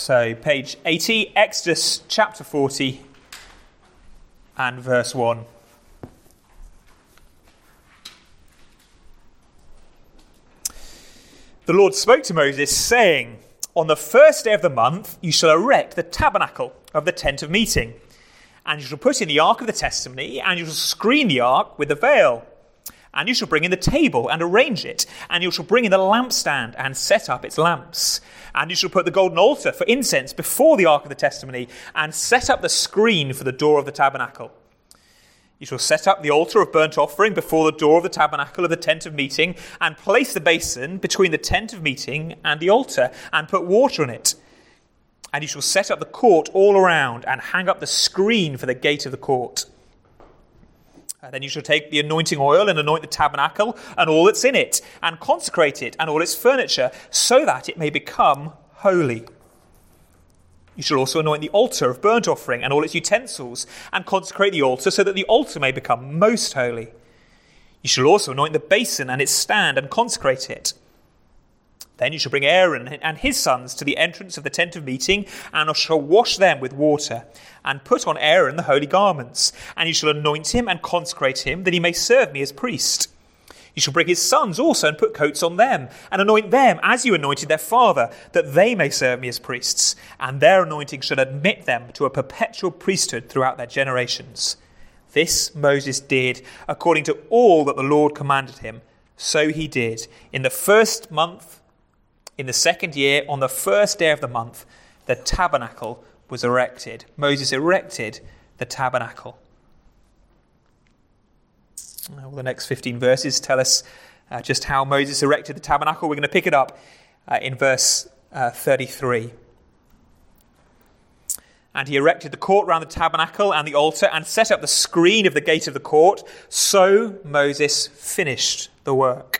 So, page 80, Exodus chapter 40 and verse 1. The Lord spoke to Moses, saying, On the first day of the month you shall erect the tabernacle of the tent of meeting, and you shall put in the ark of the testimony, and you shall screen the ark with a veil. And you shall bring in the table and arrange it, and you shall bring in the lampstand and set up its lamps. And you shall put the golden altar for incense before the ark of the testimony, and set up the screen for the door of the tabernacle. You shall set up the altar of burnt offering before the door of the tabernacle of the tent of meeting, and place the basin between the tent of meeting and the altar, and put water on it. And you shall set up the court all around, and hang up the screen for the gate of the court. And then you shall take the anointing oil and anoint the tabernacle and all that's in it, and consecrate it and all its furniture, so that it may become holy. You shall also anoint the altar of burnt offering and all its utensils, and consecrate the altar so that the altar may become most holy. You shall also anoint the basin and its stand, and consecrate it. Then you shall bring Aaron and his sons to the entrance of the tent of meeting, and shall wash them with water, and put on Aaron the holy garments. And you shall anoint him and consecrate him, that he may serve me as priest. You shall bring his sons also and put coats on them, and anoint them as you anointed their father, that they may serve me as priests. And their anointing shall admit them to a perpetual priesthood throughout their generations. This Moses did according to all that the Lord commanded him. So he did. In the first month, in the second year, on the first day of the month, the tabernacle was erected. Moses erected the tabernacle. Well, the next 15 verses tell us uh, just how Moses erected the tabernacle. We're going to pick it up uh, in verse uh, 33. And he erected the court round the tabernacle and the altar and set up the screen of the gate of the court. So Moses finished the work.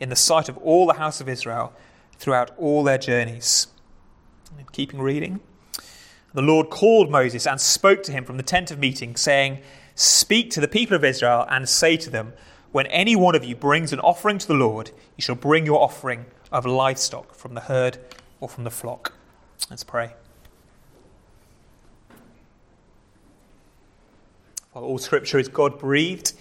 in the sight of all the house of Israel throughout all their journeys. And keeping reading, the Lord called Moses and spoke to him from the tent of meeting, saying, Speak to the people of Israel and say to them, When any one of you brings an offering to the Lord, you shall bring your offering of livestock from the herd or from the flock. Let's pray. Well, all scripture is God breathed.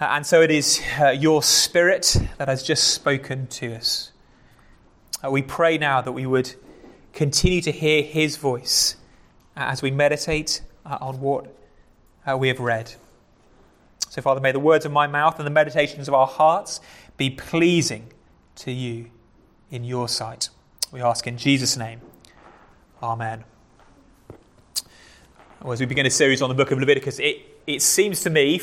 And so it is uh, your spirit that has just spoken to us. Uh, we pray now that we would continue to hear his voice uh, as we meditate uh, on what uh, we have read. So, Father, may the words of my mouth and the meditations of our hearts be pleasing to you in your sight. We ask in Jesus' name. Amen. Well, as we begin a series on the book of Leviticus, it, it seems to me,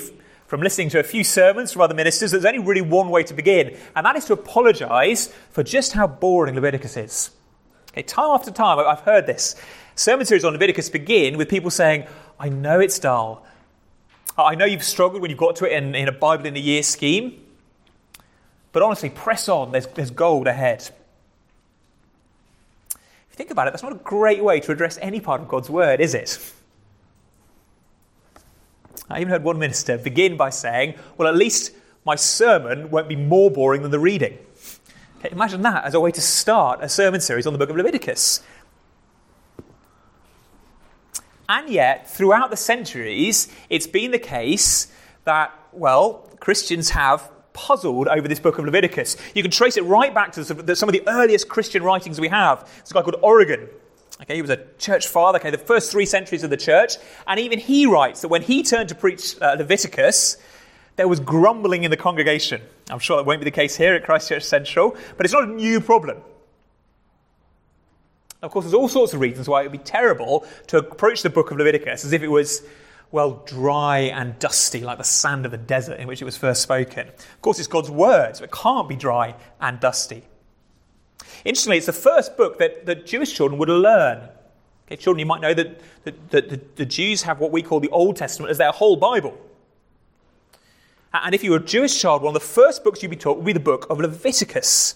from listening to a few sermons from other ministers, there's only really one way to begin, and that is to apologize for just how boring Leviticus is. Okay, time after time, I've heard this. Sermon series on Leviticus begin with people saying, I know it's dull. I know you've struggled when you've got to it in, in a Bible in a year scheme. But honestly, press on. There's, there's gold ahead. If you think about it, that's not a great way to address any part of God's word, is it? I even heard one minister begin by saying, Well, at least my sermon won't be more boring than the reading. Okay, imagine that as a way to start a sermon series on the book of Leviticus. And yet, throughout the centuries, it's been the case that, well, Christians have puzzled over this book of Leviticus. You can trace it right back to some of the earliest Christian writings we have. There's a guy called Origen. Okay, he was a church father, okay, the first three centuries of the church. And even he writes that when he turned to preach uh, Leviticus, there was grumbling in the congregation. I'm sure that won't be the case here at Christchurch Central, but it's not a new problem. Of course, there's all sorts of reasons why it would be terrible to approach the book of Leviticus as if it was, well, dry and dusty like the sand of the desert in which it was first spoken. Of course, it's God's word, so it can't be dry and dusty. Interestingly, it's the first book that, that Jewish children would learn. Okay, children, you might know that, that, that the, Jews have what we call the Old Testament as their whole Bible. And if you were a Jewish child, one of the first books you'd be taught would be the book of Leviticus.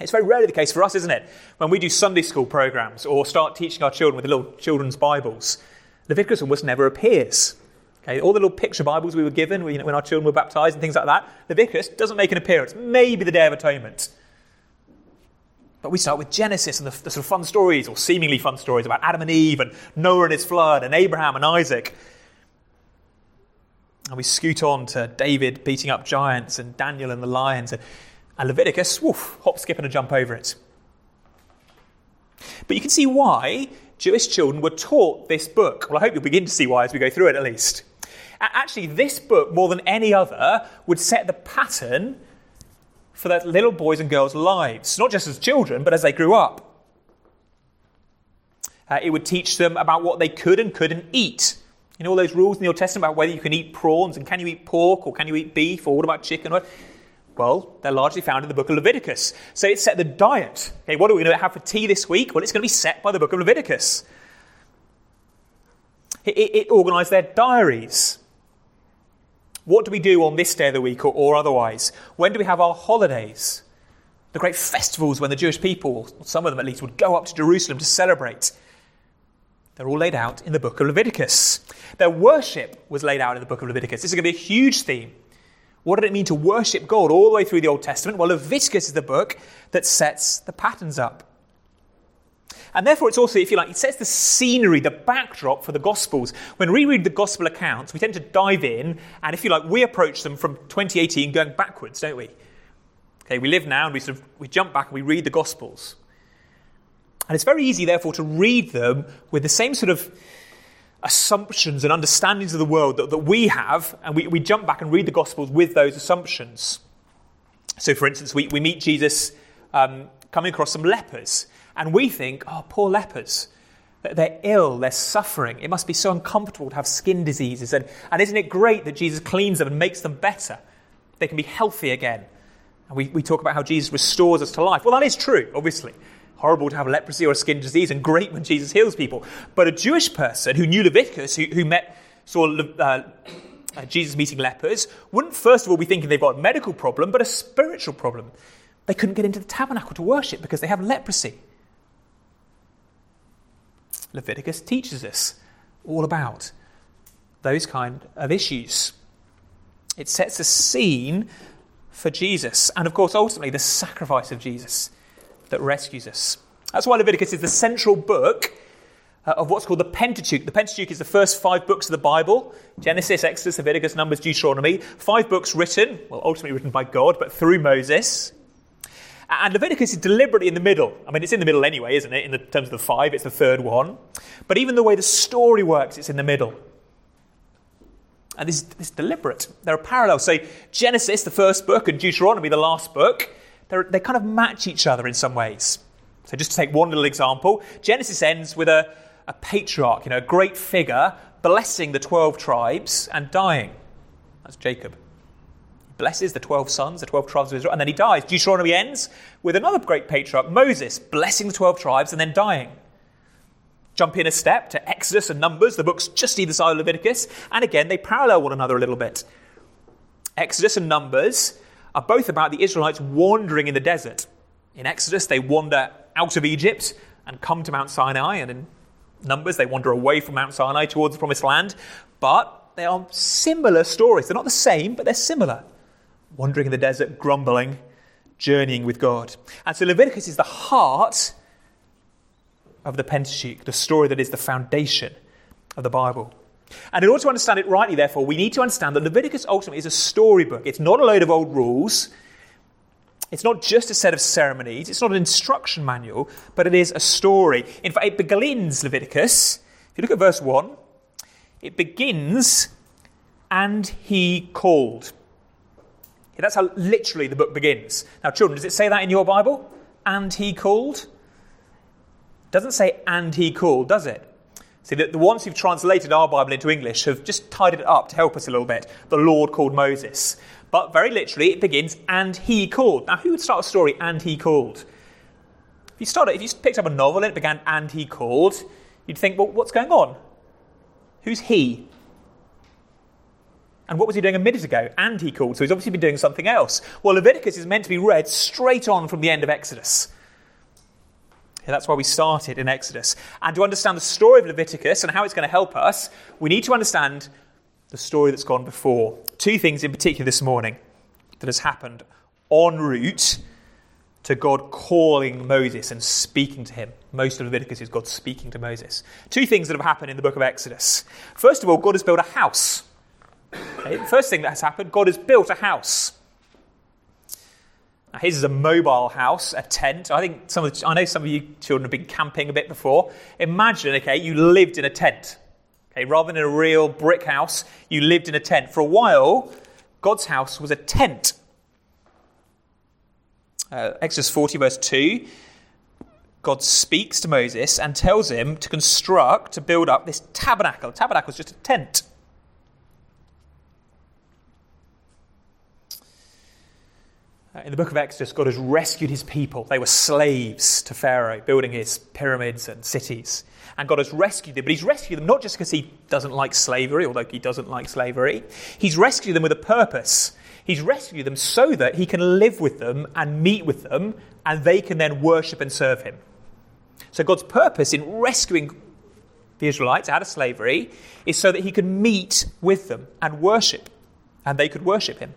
It's very rarely the case for us, isn't it? When we do Sunday school programs or start teaching our children with the little children's Bibles, Leviticus almost never appears. Okay, all the little picture Bibles we were given when our children were baptized and things like that, Leviticus doesn't make an appearance. Maybe the Day of Atonement. But we start with Genesis and the, the, sort of fun stories, or seemingly fun stories, about Adam and Eve and Noah and his flood and Abraham and Isaac. And we scoot on to David beating up giants and Daniel and the lions. And, and Leviticus, woof, hop, skip, and a jump over it. But you can see why Jewish children were taught this book. Well, I hope you'll begin to see why as we go through it at least. Actually, this book, more than any other, would set the pattern for their little boys' and girls' lives, not just as children, but as they grew up. Uh, it would teach them about what they could and couldn't eat. You know, all those rules in the Old Testament about whether you can eat prawns and can you eat pork or can you eat beef or what about chicken? Well, they're largely found in the book of Leviticus. So it set the diet. Okay, what are we going to have for tea this week? Well, it's going to be set by the book of Leviticus. It, it, it organised their diaries. What do we do on this day of the week or, or otherwise? When do we have our holidays? The great festivals when the Jewish people, some of them at least, would go up to Jerusalem to celebrate. They're all laid out in the book of Leviticus. Their worship was laid out in the book of Leviticus. This is going to be a huge theme. What did it mean to worship God all the way through the Old Testament? Well, Leviticus is the book that sets the patterns up. And therefore, it's also, if you like, it sets the scenery, the backdrop for the Gospels. When we read the Gospel accounts, we tend to dive in, and if you like, we approach them from 2018 going backwards, don't we? Okay, we live now and we sort of we jump back and we read the Gospels. And it's very easy, therefore, to read them with the same sort of assumptions and understandings of the world that, that we have, and we, we jump back and read the Gospels with those assumptions. So, for instance, we, we meet Jesus um, coming across some lepers. And we think, oh, poor lepers. They're ill, they're suffering. It must be so uncomfortable to have skin diseases. And, and isn't it great that Jesus cleans them and makes them better? They can be healthy again. And we, we talk about how Jesus restores us to life. Well, that is true, obviously. Horrible to have leprosy or a skin disease, and great when Jesus heals people. But a Jewish person who knew Leviticus, who, who met, saw uh, uh, Jesus meeting lepers, wouldn't first of all be thinking they've got a medical problem, but a spiritual problem. They couldn't get into the tabernacle to worship because they have leprosy. Leviticus teaches us all about those kind of issues. It sets a scene for Jesus, and of course, ultimately, the sacrifice of Jesus that rescues us. That's why Leviticus is the central book uh, of what's called the Pentateuch. The Pentateuch is the first five books of the Bible Genesis, Exodus, Leviticus, Numbers, Deuteronomy. Five books written, well, ultimately written by God, but through Moses. And Leviticus is deliberately in the middle. I mean, it's in the middle anyway, isn't it? In the terms of the five, it's the third one. But even the way the story works, it's in the middle. And this, this is deliberate. There are parallels. So, Genesis, the first book, and Deuteronomy, the last book, they kind of match each other in some ways. So, just to take one little example, Genesis ends with a, a patriarch, you know, a great figure, blessing the 12 tribes and dying. That's Jacob blesses the 12 sons, the 12 tribes of Israel, and then he dies. Deuteronomy ends with another great patriarch, Moses, blessing the 12 tribes and then dying. Jump in a step to Exodus and Numbers, the books just either side of Leviticus, and again, they parallel one another a little bit. Exodus and Numbers are both about the Israelites wandering in the desert. In Exodus, they wander out of Egypt and come to Mount Sinai, and in Numbers, they wander away from Mount Sinai towards the Promised Land. But they are similar stories. They're not the same, but they're similar wandering in the desert, grumbling, journeying with God. And so Leviticus is the heart of the Pentateuch, the story that is the foundation of the Bible. And in order to understand it rightly, therefore, we need to understand that Leviticus ultimately is a storybook. It's not a load of old rules. It's not just a set of ceremonies. It's not an instruction manual, but it is a story. In fact, it begins Leviticus. If you look at verse 1, it begins, and he called. That's how literally the book begins. Now, children, does it say that in your Bible? And he called? Doesn't say and he called, does it? See, the, the ones who've translated our Bible into English have just tidied it up to help us a little bit. The Lord called Moses. But very literally, it begins, and he called. Now, who would start a story, and he called? If you started, if you picked up a novel and it began and he called, you'd think, well, what's going on? Who's he? And what was he doing a minute ago? And he called, so he's obviously been doing something else. Well, Leviticus is meant to be read straight on from the end of Exodus. That's why we started in Exodus. And to understand the story of Leviticus and how it's going to help us, we need to understand the story that's gone before. Two things in particular this morning that has happened en route to God calling Moses and speaking to him. Most of Leviticus is God speaking to Moses. Two things that have happened in the book of Exodus. First of all, God has built a house. Okay, the first thing that has happened, God has built a house. Now, his is a mobile house, a tent. I think some of the, I know some of you children have been camping a bit before. Imagine, okay, you lived in a tent. Okay, rather than in a real brick house, you lived in a tent. For a while, God's house was a tent. Uh, Exodus 40, verse 2, God speaks to Moses and tells him to construct, to build up this tabernacle. tabernacle is just a tent. Uh, in the book of Exodus, God has rescued his people. They were slaves to Pharaoh, building his pyramids and cities. And God has rescued them, but he's rescued them not just because he doesn't like slavery, although he doesn't like slavery. He's rescued them with a purpose. He's rescued them so that he can live with them and meet with them, and they can then worship and serve him. So, God's purpose in rescuing the Israelites out of slavery is so that he can meet with them and worship, and they could worship him.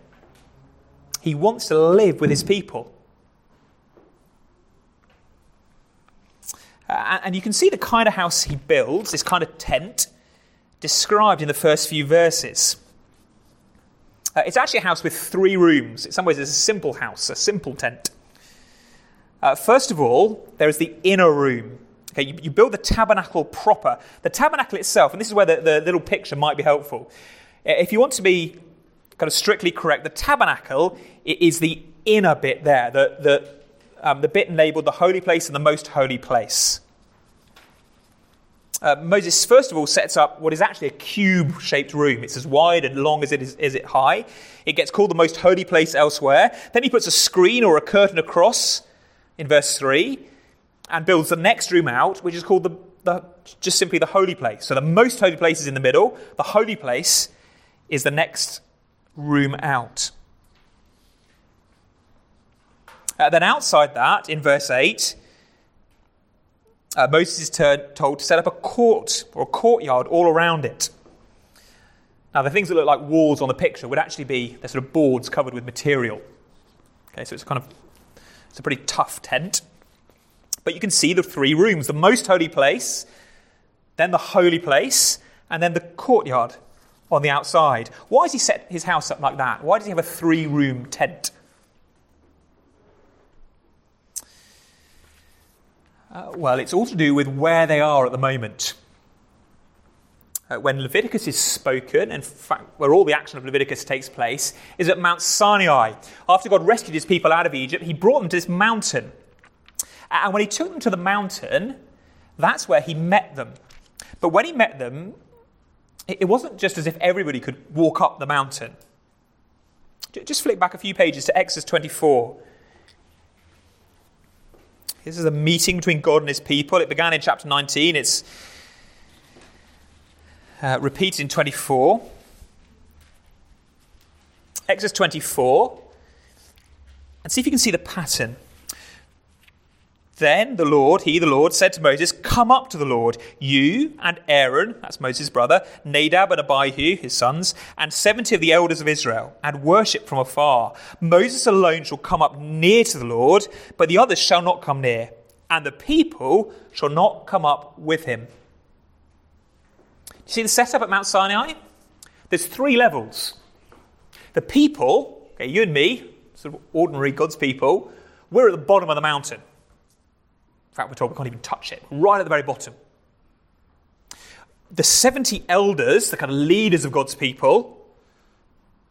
He wants to live with his people. Uh, and you can see the kind of house he builds, this kind of tent, described in the first few verses. Uh, it's actually a house with three rooms. In some ways, it's a simple house, a simple tent. Uh, first of all, there is the inner room. Okay, you, you, build the tabernacle proper. The tabernacle itself, and this is where the, the little picture might be helpful. Uh, if you want to be kind of strictly correct, the tabernacle is the inner bit there, the, the, um, the bit labeled the holy place and the most holy place. Uh, Moses, first of all, sets up what is actually a cube shaped room. It's as wide and long as it is, is it high. It gets called the most holy place elsewhere. Then he puts a screen or a curtain across in verse 3 and builds the next room out, which is called the, the, just simply the holy place. So the most holy place is in the middle, the holy place is the next room out. Uh, then outside that, in verse 8, uh, Moses is told to set up a court or a courtyard all around it. Now, the things that look like walls on the picture would actually be the sort of boards covered with material. Okay, so it's kind of it's a pretty tough tent. But you can see the three rooms: the most holy place, then the holy place, and then the courtyard on the outside. Why has he set his house up like that? Why does he have a three-room tent? Uh, well, it's all to do with where they are at the moment. Uh, when Leviticus is spoken, and fact, where all the action of Leviticus takes place, is at Mount Sinai. After God rescued his people out of Egypt, he brought them to this mountain. And when he took them to the mountain, that's where he met them. But when he met them, it wasn't just as if everybody could walk up the mountain. Just flick back a few pages to Exodus 24. This is a meeting between God and his people. It began in chapter 19. It's uh, repeated in 24. Exodus 24. And see if you can see the pattern. Then the Lord, he, the Lord, said to Moses, Come up to the Lord, you and Aaron, that's Moses' brother, Nadab and Abihu, his sons, and seventy of the elders of Israel, and worship from afar. Moses alone shall come up near to the Lord, but the others shall not come near, and the people shall not come up with him. You see the setup at Mount Sinai? There's three levels. The people, okay, you and me, sort of ordinary God's people, we're at the bottom of the mountain. In fact, we're told we can't even touch it, right at the very bottom. The 70 elders, the kind of leaders of God's people,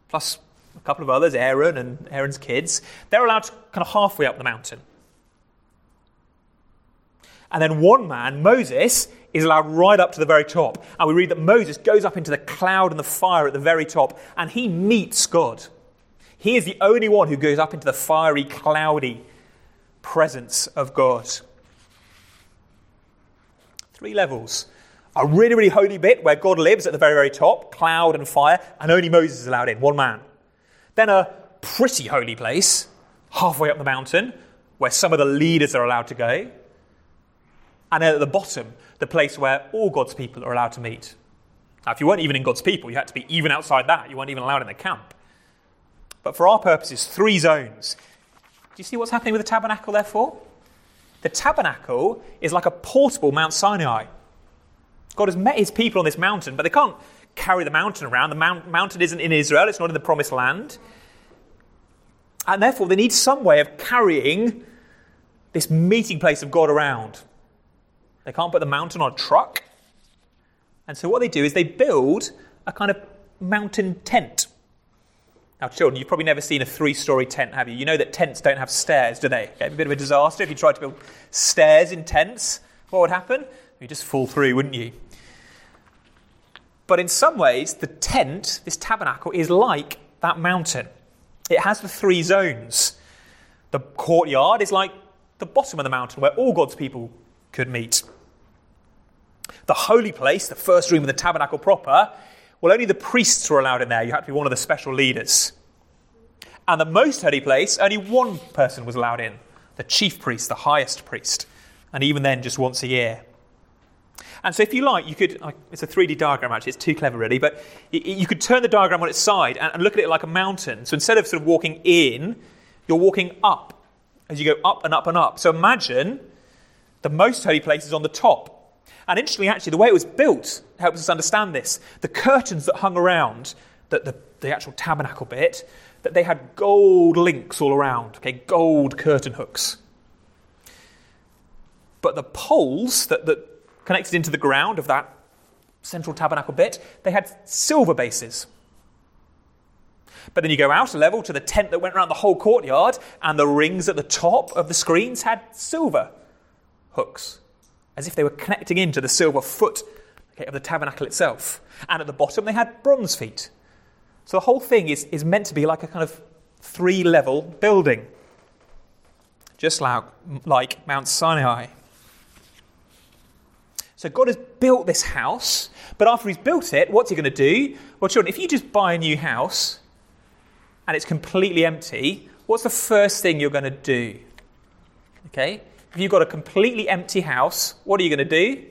plus a couple of others, Aaron and Aaron's kids, they're allowed to kind of halfway up the mountain. And then one man, Moses, is allowed right up to the very top. And we read that Moses goes up into the cloud and the fire at the very top, and he meets God. He is the only one who goes up into the fiery, cloudy presence of God. Three levels. A really, really holy bit where God lives at the very, very top, cloud and fire, and only Moses is allowed in, one man. Then a pretty holy place, halfway up the mountain, where some of the leaders are allowed to go. And then at the bottom, the place where all God's people are allowed to meet. Now, if you weren't even in God's people, you had to be even outside that. You weren't even allowed in the camp. But for our purposes, three zones. Do you see what's happening with the tabernacle, therefore? The tabernacle is like a portable Mount Sinai. God has met his people on this mountain, but they can't carry the mountain around. The mount, mountain isn't in Israel, it's not in the promised land. And therefore, they need some way of carrying this meeting place of God around. They can't put the mountain on a truck. And so, what they do is they build a kind of mountain tent. Now, children, you've probably never seen a three story tent, have you? You know that tents don't have stairs, do they? Okay, a bit of a disaster if you tried to build stairs in tents. What would happen? You'd just fall through, wouldn't you? But in some ways, the tent, this tabernacle, is like that mountain. It has the three zones. The courtyard is like the bottom of the mountain where all God's people could meet. The holy place, the first room of the tabernacle proper, well, only the priests were allowed in there. You had to be one of the special leaders. And the most holy place, only one person was allowed in the chief priest, the highest priest. And even then, just once a year. And so, if you like, you could, it's a 3D diagram actually, it's too clever really, but you could turn the diagram on its side and look at it like a mountain. So, instead of sort of walking in, you're walking up as you go up and up and up. So, imagine the most holy place is on the top. And interestingly, actually, the way it was built helps us understand this. The curtains that hung around the, the, the actual tabernacle bit, that they had gold links all around, okay, gold curtain hooks. But the poles that, that connected into the ground of that central tabernacle bit, they had silver bases. But then you go out a level to the tent that went around the whole courtyard, and the rings at the top of the screens had silver hooks, as if they were connecting into the silver foot okay, of the tabernacle itself. And at the bottom, they had bronze feet. So the whole thing is, is meant to be like a kind of three level building, just like, like Mount Sinai. So God has built this house, but after He's built it, what's He going to do? Well, children, if you just buy a new house and it's completely empty, what's the first thing you're going to do? Okay? If you've got a completely empty house, what are you going to do?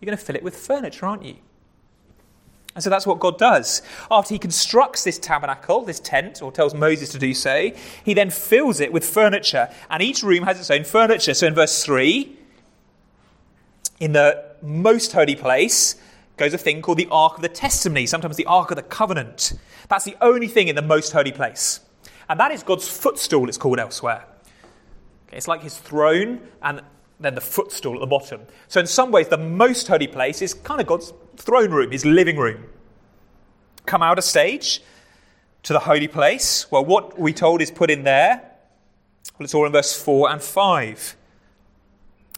You're going to fill it with furniture, aren't you? And so that's what God does. After he constructs this tabernacle, this tent, or tells Moses to do so, he then fills it with furniture. And each room has its own furniture. So in verse 3, in the most holy place goes a thing called the Ark of the Testimony, sometimes the Ark of the Covenant. That's the only thing in the most holy place. And that is God's footstool, it's called elsewhere. It's like his throne and then the footstool at the bottom. So, in some ways, the most holy place is kind of God's throne room, his living room. Come out a stage to the holy place. Well, what we told is put in there. Well, it's all in verse 4 and 5.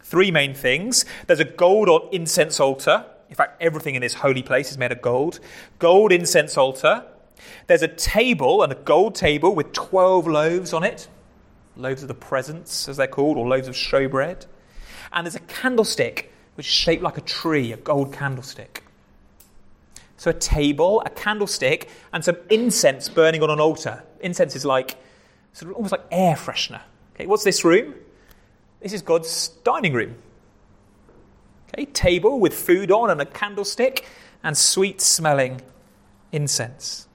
Three main things. There's a gold or incense altar. In fact, everything in this holy place is made of gold. Gold incense altar. There's a table, and a gold table with 12 loaves on it. Loaves of the presence, as they're called, or loaves of showbread. And there's a candlestick, which is shaped like a tree, a gold candlestick. So a table, a candlestick, and some incense burning on an altar. Incense is like, sort of almost like air freshener. Okay, what's this room? This is God's dining room. Okay, table with food on and a candlestick and sweet smelling incense.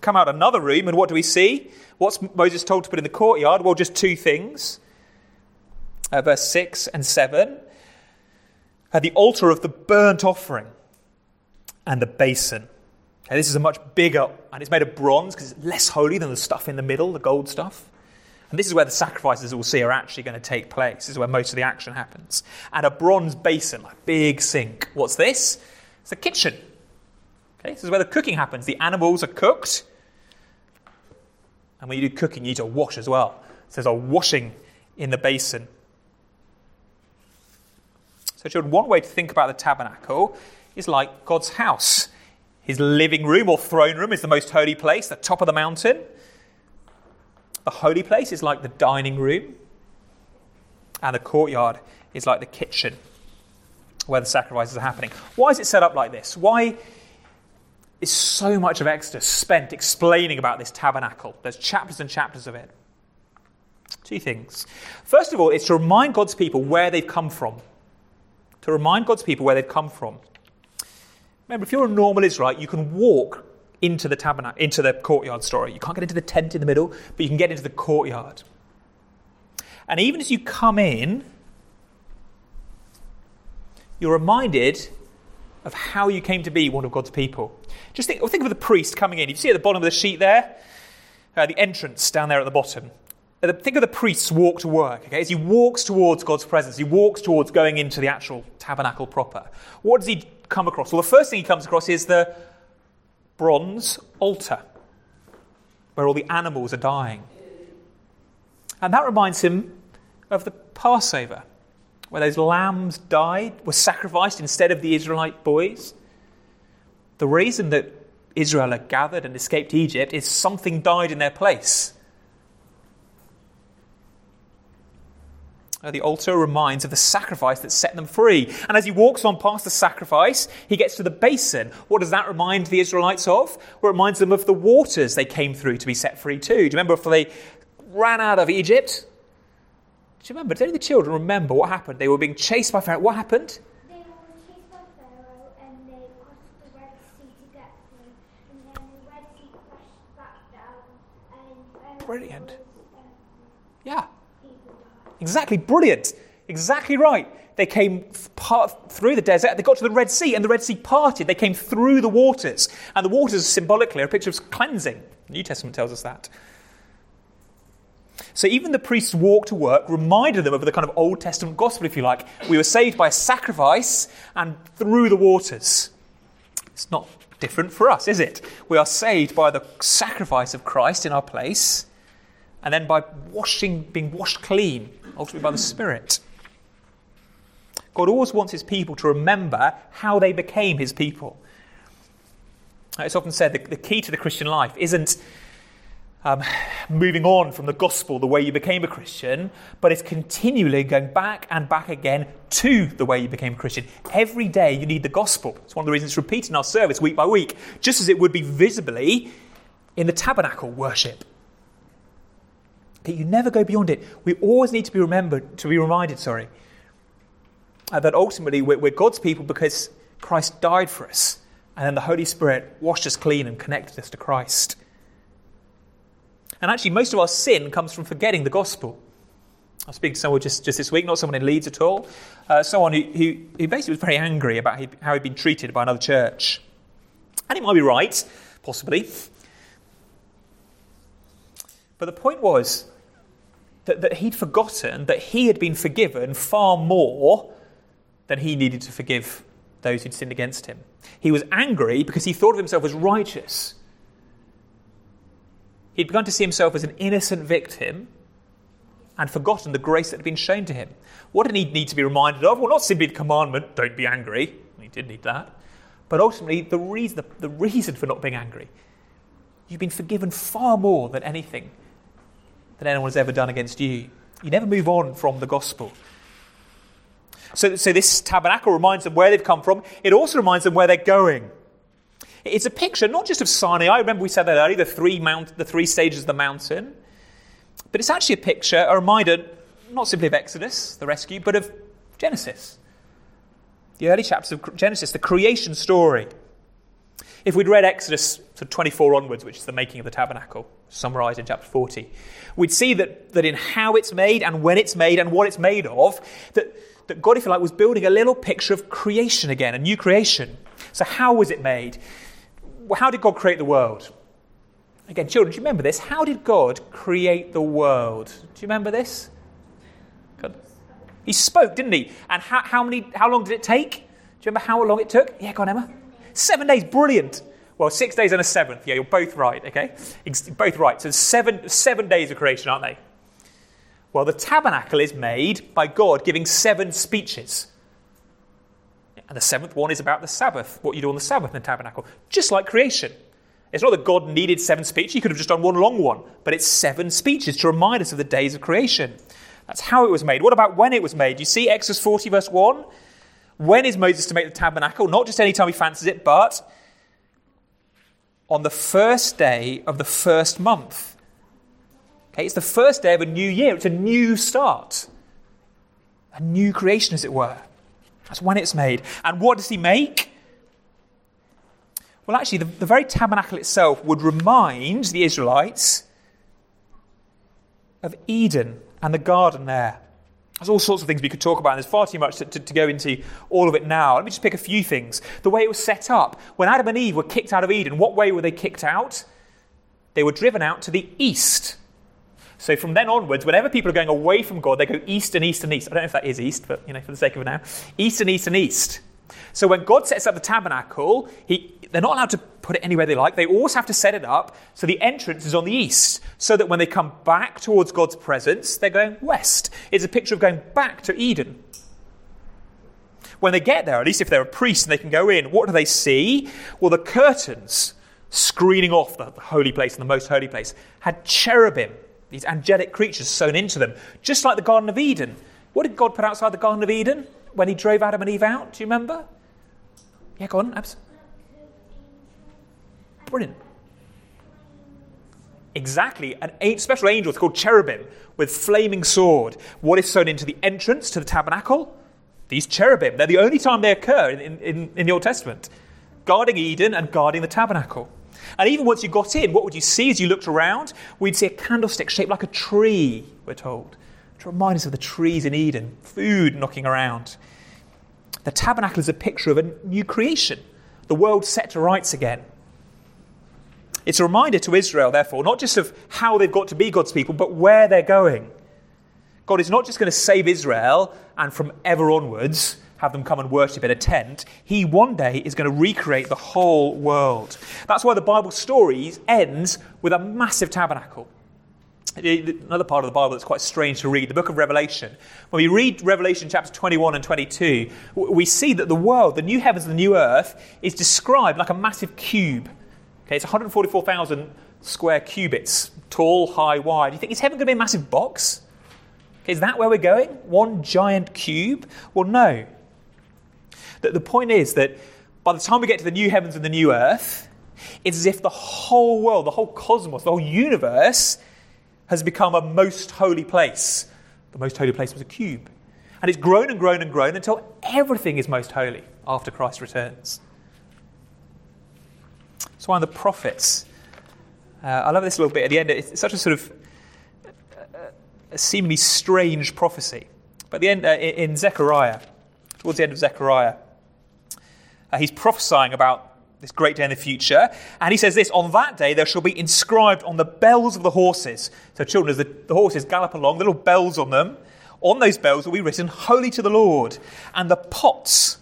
Come out another room, and what do we see? What's Moses told to put in the courtyard? Well, just two things. Uh, verse 6 and 7. At the altar of the burnt offering and the basin. Okay, this is a much bigger, and it's made of bronze because it's less holy than the stuff in the middle, the gold stuff. And this is where the sacrifices we'll see are actually going to take place. This is where most of the action happens. And a bronze basin, like big sink. What's this? It's a kitchen. Okay, this is where the cooking happens. The animals are cooked. And when you do cooking, you need to wash as well. So there's a washing in the basin. So, children, one way to think about the tabernacle is like God's house. His living room or throne room is the most holy place, the top of the mountain. The holy place is like the dining room, and the courtyard is like the kitchen. where the sacrifices are happening. Why is it set up like this? Why is so much of Exodus spent explaining about this tabernacle? There's chapters and chapters of it. Two things. First of all, it's to remind God's people where they've come from. To remind God's people where they've come from. Remember, if you're a normal Israelite, you can walk into the tabernacle, into the courtyard. Story. You can't get into the tent in the middle, but you can get into the courtyard. And even as you come in, you're reminded of how you came to be one of God's people. Just think, think of the priest coming in. You see at the bottom of the sheet there, uh, the entrance down there at the bottom. Uh, think of the priest's walk to work. Okay, as he walks towards God's presence, he walks towards going into the actual tabernacle proper. What does he come across? Well, the first thing he comes across is the bronze altar, where all the animals are dying, and that reminds him of the Passover where those lambs died, were sacrificed instead of the Israelite boys. The reason that Israel had gathered and escaped Egypt is something died in their place. The altar reminds of the sacrifice that set them free. And as he walks on past the sacrifice, he gets to the basin. What does that remind the Israelites of? Well, it reminds them of the waters they came through to be set free too. Do you remember after they ran out of Egypt? Do you remember? Of the children remember what happened? They were being chased by Pharaoh. What happened? They were chased by Pharaoh and they crossed the Red Sea to get through. And then the Red Sea crashed back down. And Pharaoh Brilliant. Yeah, exactly. Brilliant. Exactly right. They came part through the desert. They got to the Red Sea, and the Red Sea parted. They came through the waters, and the waters symbolically are a picture of cleansing. The New Testament tells us that. So even the priest's walk to work reminded them of the kind of Old Testament gospel, if you like. We were saved by a sacrifice and through the waters. It's not different for us, is it? We are saved by the sacrifice of Christ in our place, and then by washing, being washed clean, ultimately by the Spirit. God always wants his people to remember how they became his people. It's often said that the key to the Christian life isn't um, moving on from the gospel, the way you became a Christian, but it's continually going back and back again to the way you became a Christian. Every day you need the gospel. It's one of the reasons it's repeated in our service week by week, just as it would be visibly in the tabernacle worship. Okay, you never go beyond it. We always need to be remembered, to be reminded, sorry, uh, that ultimately we're, we're God's people because Christ died for us, and then the Holy Spirit washed us clean and connected us to Christ. And actually, most of our sin comes from forgetting the gospel. I was speaking to someone just, just this week, not someone in Leeds at all, uh, someone who, who, who basically was very angry about how he'd been treated by another church. And he might be right, possibly. But the point was that, that he'd forgotten that he had been forgiven far more than he needed to forgive those who'd sinned against him. He was angry because he thought of himself as righteous. He'd begun to see himself as an innocent victim and forgotten the grace that had been shown to him. What did he need to be reminded of? Well, not simply the commandment, don't be angry. He did need that. But ultimately, the reason, the, the reason for not being angry. You've been forgiven far more than anything that anyone has ever done against you. You never move on from the gospel. So, so this tabernacle reminds them where they've come from. It also reminds them where they're going. It's a picture not just of Sinai. I remember we said that earlier, the three, mount, the three stages of the mountain. But it's actually a picture, a reminder, not simply of Exodus, the rescue, but of Genesis. The early chapters of Genesis, the creation story. If we'd read Exodus sort of 24 onwards, which is the making of the tabernacle, summarized in chapter 40, we'd see that, that in how it's made and when it's made and what it's made of, that, that God, if you like, was building a little picture of creation again, a new creation. So, how was it made? How did God create the world? Again, children, do you remember this? How did God create the world? Do you remember this? God. He spoke, didn't he? And how, how, many, how long did it take? Do you remember how long it took? Yeah, go on, Emma. Seven days, brilliant. Well, six days and a seventh. Yeah, you're both right, okay? Both right. So seven, seven days of creation, aren't they? Well, the tabernacle is made by God giving seven speeches. And the seventh one is about the Sabbath, what you do on the Sabbath in the tabernacle, just like creation. It's not that God needed seven speeches, he could have just done one long one, but it's seven speeches to remind us of the days of creation. That's how it was made. What about when it was made? You see Exodus 40, verse 1? When is Moses to make the tabernacle? Not just any time he fancies it, but on the first day of the first month. Okay, it's the first day of a new year. It's a new start, a new creation, as it were. That's when it's made. And what does he make? Well, actually, the, the very tabernacle itself would remind the Israelites of Eden and the garden there. There's all sorts of things we could talk about, and there's far too much to, to, to, go into all of it now. Let me just pick a few things. The way it was set up. When Adam and Eve were kicked out of Eden, what way were they kicked out? They were driven out to the east. So from then onwards, whenever people are going away from God, they go east and east and east. I don't know if that is east, but you know, for the sake of it now, east and east and east. So when God sets up the tabernacle, he, they're not allowed to put it anywhere they like. They always have to set it up so the entrance is on the east, so that when they come back towards God's presence, they're going west. It's a picture of going back to Eden. When they get there, at least if they're a priest and they can go in, what do they see? Well, the curtains screening off the holy place and the most holy place had cherubim, these angelic creatures sewn into them, just like the Garden of Eden. What did God put outside the Garden of Eden when he drove Adam and Eve out? Do you remember? Yeah, go on. Brilliant. Exactly. An special angel is called cherubim with flaming sword. What is sewn into the entrance to the tabernacle? These cherubim. They're the only time they occur in, in, in the Old Testament. Guarding Eden and guarding the tabernacle. And even once you got in, what would you see as you looked around? We'd see a candlestick shaped like a tree, we're told, to remind us of the trees in Eden, food knocking around. The tabernacle is a picture of a new creation, the world set to rights again. It's a reminder to Israel, therefore, not just of how they've got to be God's people, but where they're going. God is not just going to save Israel and from ever onwards have them come and worship in a tent. He one day is going to recreate the whole world. That's why the Bible stories ends with a massive tabernacle. Another part of the Bible that's quite strange to read, the book of Revelation. When we read Revelation chapters 21 and 22, we see that the world, the new heavens and the new earth, is described like a massive cube. Okay, it's 144,000 square cubits, tall, high, wide. You think, is heaven going to be a massive box? Okay, is that where we're going? One giant cube? Well, no. The, the point is that by the time we get to the new heavens and the new earth, it's as if the whole world, the whole cosmos, the whole universe has become a most holy place. The most holy place was a cube. And it's grown and grown and grown until everything is most holy after Christ returns. It's one of the prophets. Uh, I love this little bit at the end. It's such a sort of a seemingly strange prophecy. But the end, uh, in Zechariah, towards the end of Zechariah, uh, he's prophesying about this great day in the future. And he says this On that day there shall be inscribed on the bells of the horses. So, children, as the, the horses gallop along, little bells on them. On those bells will be written, Holy to the Lord. And the pots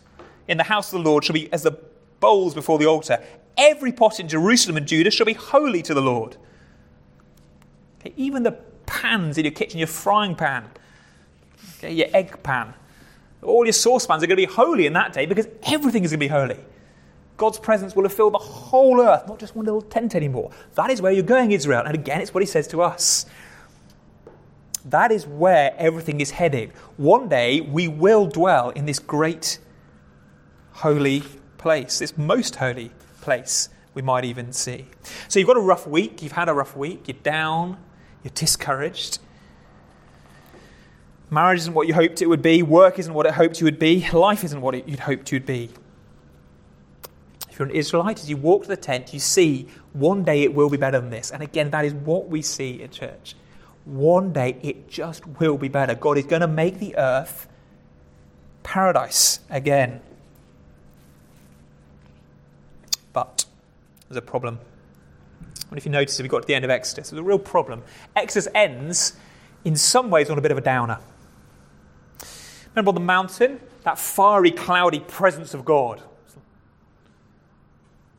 in the house of the Lord shall be as the bowls before the altar. Every pot in Jerusalem and Judah shall be holy to the Lord. Okay, even the pans in your kitchen, your frying pan, okay, your egg pan, all your saucepans are going to be holy in that day because everything is going to be holy. God's presence will have filled the whole earth, not just one little tent anymore. That is where you're going, Israel. And again, it's what he says to us. That is where everything is headed. One day we will dwell in this great holy place, this most holy place, we might even see. So you've got a rough week, you've had a rough week, you're down, you're discouraged. Marriage isn't what you hoped it would be, work isn't what it hoped you would be, life isn't what you'd hoped you'd be. You're an Israelite, as you walk to the tent, you see one day it will be better than this. And again, that is what we see in church. One day it just will be better. God is going to make the earth paradise again. But there's a problem. And if you notice, we got to the end of Exodus, there's a real problem. Exodus ends, in some ways, on a bit of a downer. Remember on the mountain, that fiery, cloudy presence of God.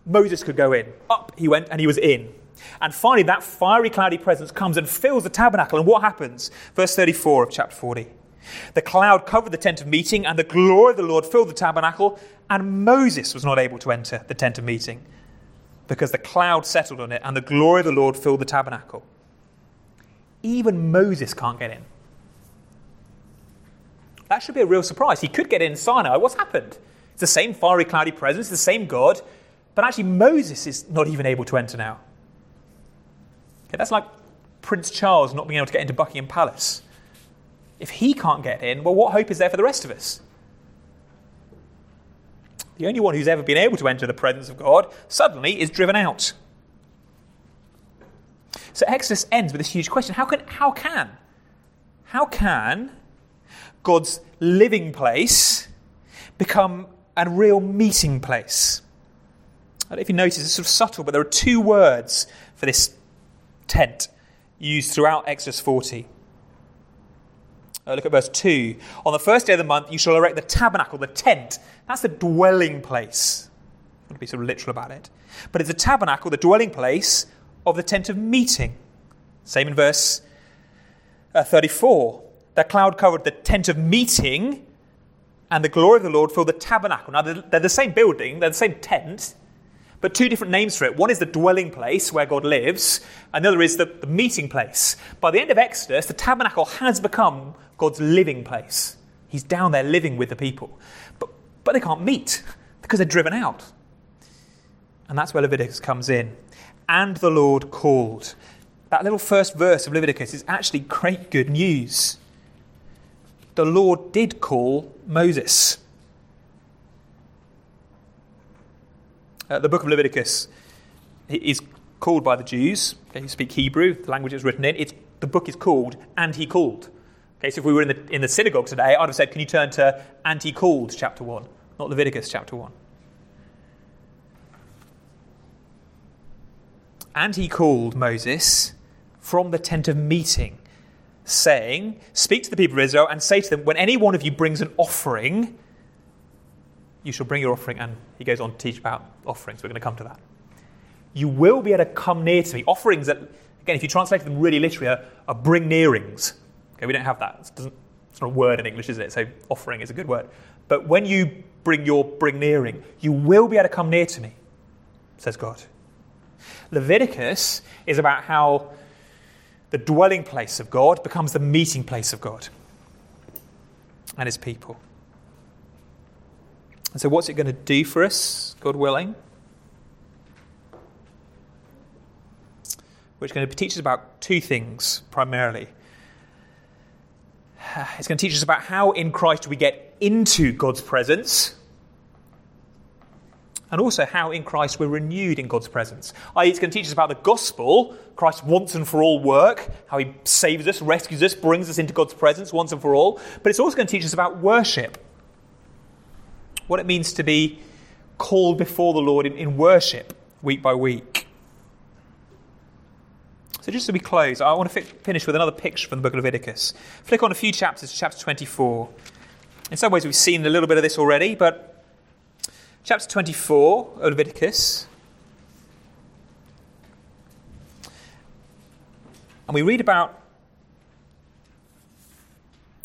Moses could go in. Up he went, and he was in. And finally, that fiery, cloudy presence comes and fills the tabernacle. And what happens? Verse 34 of chapter 40. The cloud covered the tent of meeting, and the glory of the Lord filled the tabernacle, and Moses was not able to enter the tent of meeting because the cloud settled on it, and the glory of the Lord filled the tabernacle. Even Moses can't get in. That should be a real surprise. He could get in Sinai. What's happened? It's the same fiery, cloudy presence, the same God, but actually Moses is not even able to enter now. Okay, that's like Prince Charles not being able to get into Buckingham Palace. If he can't get in, well, what hope is there for the rest of us? The only one who's ever been able to enter the presence of God suddenly is driven out. So Exodus ends with this huge question how can, how can, how can God's living place become a real meeting place? Don't know if you notice, it's sort of subtle, but there are two words for this tent used throughout Exodus 40. Uh, look at verse 2. On the first day of the month, you shall erect the tabernacle, the tent. That's the dwelling place. I'm going to be sort of literal about it. But it's the tabernacle, the dwelling place of the tent of meeting. Same in verse uh, 34. That cloud covered the tent of meeting, and the glory of the Lord filled the tabernacle. Now, they're, they're the same building, they're the same tent, but two different names for it. One is the dwelling place where God lives, and the other is the, the meeting place. By the end of Exodus, the tabernacle has become God's living place. He's down there living with the people. But, but they can't meet because they're driven out. And that's where Leviticus comes in. And the Lord called. That little first verse of Leviticus is actually great good news. The Lord did call Moses. Uh, the book of Leviticus is called by the Jews okay, who speak Hebrew, the language it's written in. It's, the book is called And He Called. Okay, so if we were in the, in the synagogue today, I'd have said, Can you turn to And He Called, chapter 1, not Leviticus, chapter 1. And he called Moses from the tent of meeting, saying, Speak to the people of Israel and say to them, When any one of you brings an offering, you shall bring your offering. And he goes on to teach about offerings. We're going to come to that. You will be able to come near to me. Offerings that, again, if you translate them really literally, are, are bring nearings. Okay, we don't have that. It it's not a word in English, is it? So offering is a good word. But when you bring your bring nearing, you will be able to come near to me, says God. Leviticus is about how the dwelling place of God becomes the meeting place of God and his people. And so, what's it going to do for us, God willing? Which is going to teach us about two things primarily. It's going to teach us about how in Christ we get into God's presence, and also how in Christ we're renewed in God's presence. It's going to teach us about the gospel, Christ's once and for all work, how he saves us, rescues us, brings us into God's presence once and for all. But it's also going to teach us about worship, what it means to be called before the Lord in, in worship week by week. So, just to be close, I want to fi- finish with another picture from the book of Leviticus. Flick on a few chapters to chapter 24. In some ways, we've seen a little bit of this already, but chapter 24 of Leviticus. And we read about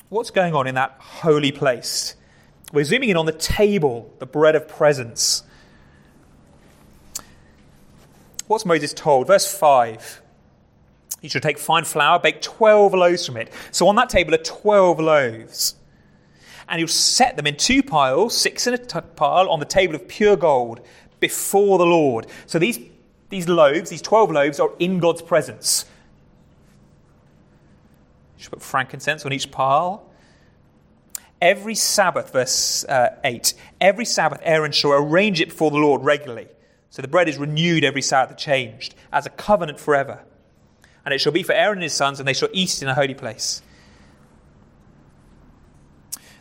what's going on in that holy place. We're zooming in on the table, the bread of presence. What's Moses told? Verse 5. You should take fine flour, bake 12 loaves from it. So on that table are 12 loaves and he'll set them in two piles, six in a t- pile, on the table of pure gold before the Lord. So these, these loaves, these 12 loaves, are in God's presence. You should put frankincense on each pile. Every Sabbath, verse uh, 8, every Sabbath, Aaron shall arrange it before the Lord regularly. So the bread is renewed every Sabbath, changed, as a covenant forever. And it shall be for Aaron and his sons, and they shall eat it in a holy place.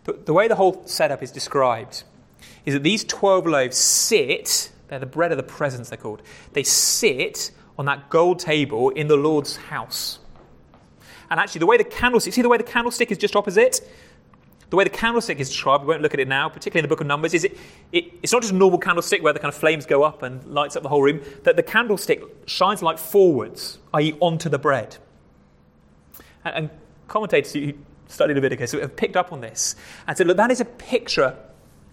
The, the way the whole setup is described is that these 12 loaves sit, they're the bread of the presence, they're called. They sit on that gold table in the Lord's house. And actually, the way the candlestick, see the way the candlestick is just opposite? The way the candlestick is described, we won't look at it now, particularly in the book of Numbers, is it, it, it's not just a normal candlestick where the kind of flames go up and lights up the whole room, that the candlestick shines light forwards, i.e., onto the bread. And, and commentators who study Leviticus have picked up on this and said, look, that is a picture.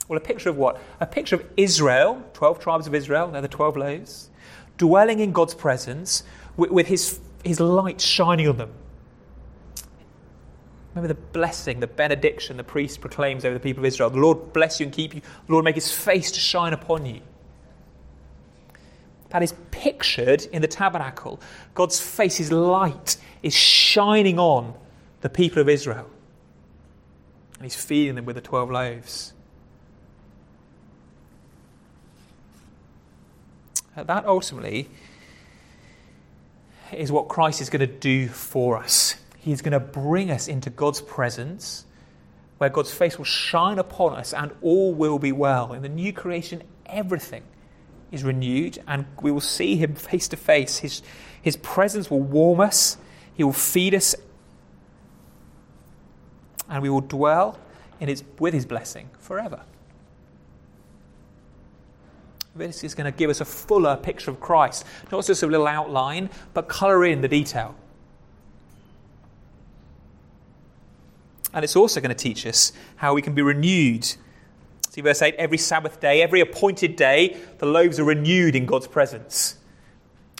Well, a picture of what? A picture of Israel, 12 tribes of Israel, they're the 12 loaves, dwelling in God's presence with, with his, his light shining on them. Remember the blessing, the benediction the priest proclaims over the people of Israel. The Lord bless you and keep you. The Lord make his face to shine upon you. That is pictured in the tabernacle. God's face, his light, is shining on the people of Israel. And he's feeding them with the 12 loaves. That ultimately is what Christ is going to do for us. He's going to bring us into God's presence where God's face will shine upon us and all will be well. In the new creation, everything is renewed and we will see Him face to face. His, his presence will warm us, He will feed us, and we will dwell in his, with His blessing forever. This is going to give us a fuller picture of Christ, not just a little outline, but colour in the detail. And it's also going to teach us how we can be renewed. See, verse 8 every Sabbath day, every appointed day, the loaves are renewed in God's presence.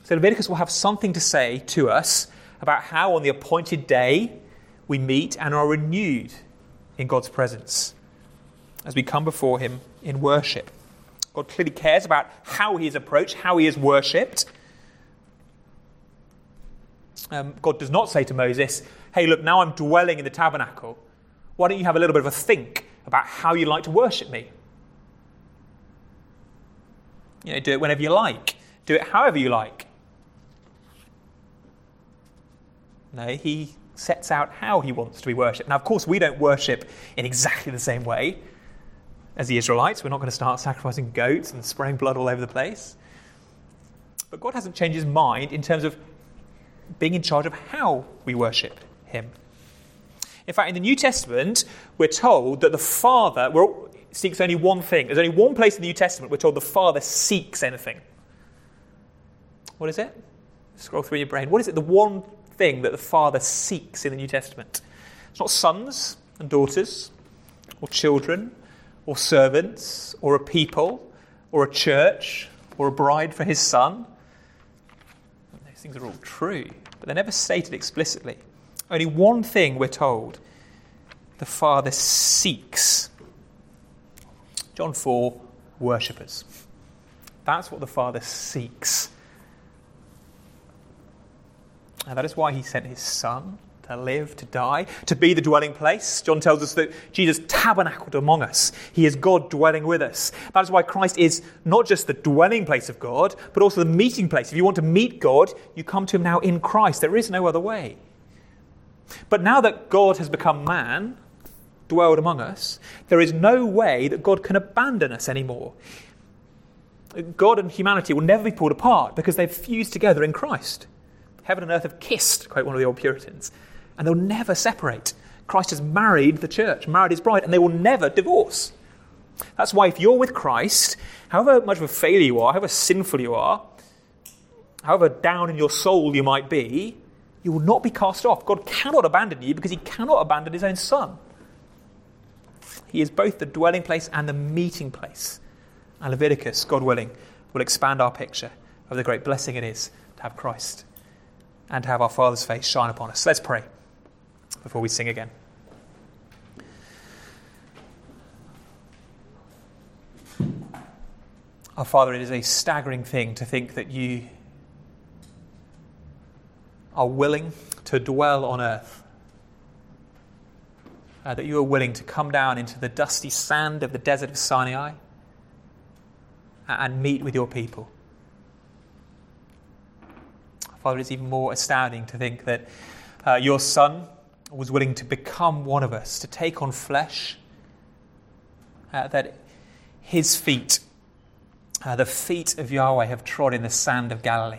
So Leviticus will have something to say to us about how on the appointed day we meet and are renewed in God's presence as we come before Him in worship. God clearly cares about how He is approached, how He is worshipped. Um, God does not say to Moses, hey, look, now I'm dwelling in the tabernacle. Why don't you have a little bit of a think about how you like to worship me? You know, do it whenever you like, do it however you like. No, he sets out how he wants to be worshipped. Now, of course, we don't worship in exactly the same way as the Israelites. We're not going to start sacrificing goats and spraying blood all over the place. But God hasn't changed his mind in terms of being in charge of how we worship him. In fact, in the New Testament, we're told that the Father seeks only one thing. There's only one place in the New Testament we're told the Father seeks anything. What is it? Scroll through your brain. What is it? The one thing that the Father seeks in the New Testament. It's not sons and daughters, or children, or servants, or a people, or a church, or a bride for his son. Those things are all true, but they're never stated explicitly. Only one thing we're told the Father seeks. John 4 worshippers. That's what the Father seeks. And that is why he sent his Son to live, to die, to be the dwelling place. John tells us that Jesus tabernacled among us. He is God dwelling with us. That is why Christ is not just the dwelling place of God, but also the meeting place. If you want to meet God, you come to him now in Christ. There is no other way. But now that God has become man, dwelled among us, there is no way that God can abandon us anymore. God and humanity will never be pulled apart because they've fused together in Christ. Heaven and earth have kissed, quote one of the old Puritans, and they'll never separate. Christ has married the church, married his bride, and they will never divorce. That's why if you're with Christ, however much of a failure you are, however sinful you are, however down in your soul you might be, you will not be cast off. God cannot abandon you because he cannot abandon his own son. He is both the dwelling place and the meeting place. And Leviticus, God willing, will expand our picture of the great blessing it is to have Christ and to have our Father's face shine upon us. Let's pray before we sing again. Our Father, it is a staggering thing to think that you are willing to dwell on earth. Uh, that you are willing to come down into the dusty sand of the desert of Sinai and meet with your people. Father, it's even more astounding to think that uh, your Son was willing to become one of us, to take on flesh, uh, that his feet, uh, the feet of Yahweh, have trod in the sand of Galilee.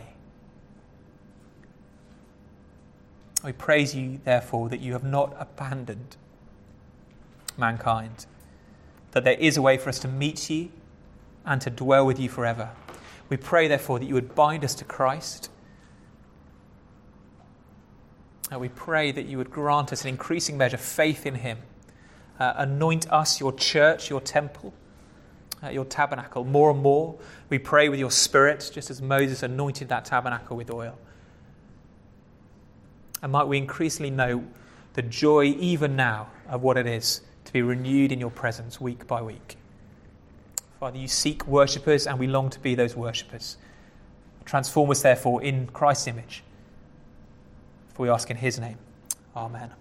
We praise you, therefore, that you have not abandoned mankind, that there is a way for us to meet you and to dwell with you forever. We pray, therefore, that you would bind us to Christ. And we pray that you would grant us an increasing measure faith in him. Uh, anoint us, your church, your temple, uh, your tabernacle, more and more. We pray with your spirit, just as Moses anointed that tabernacle with oil. And might we increasingly know the joy even now of what it is to be renewed in your presence week by week. Father, you seek worshippers, and we long to be those worshippers. Transform us, therefore, in Christ's image. For we ask in his name. Amen.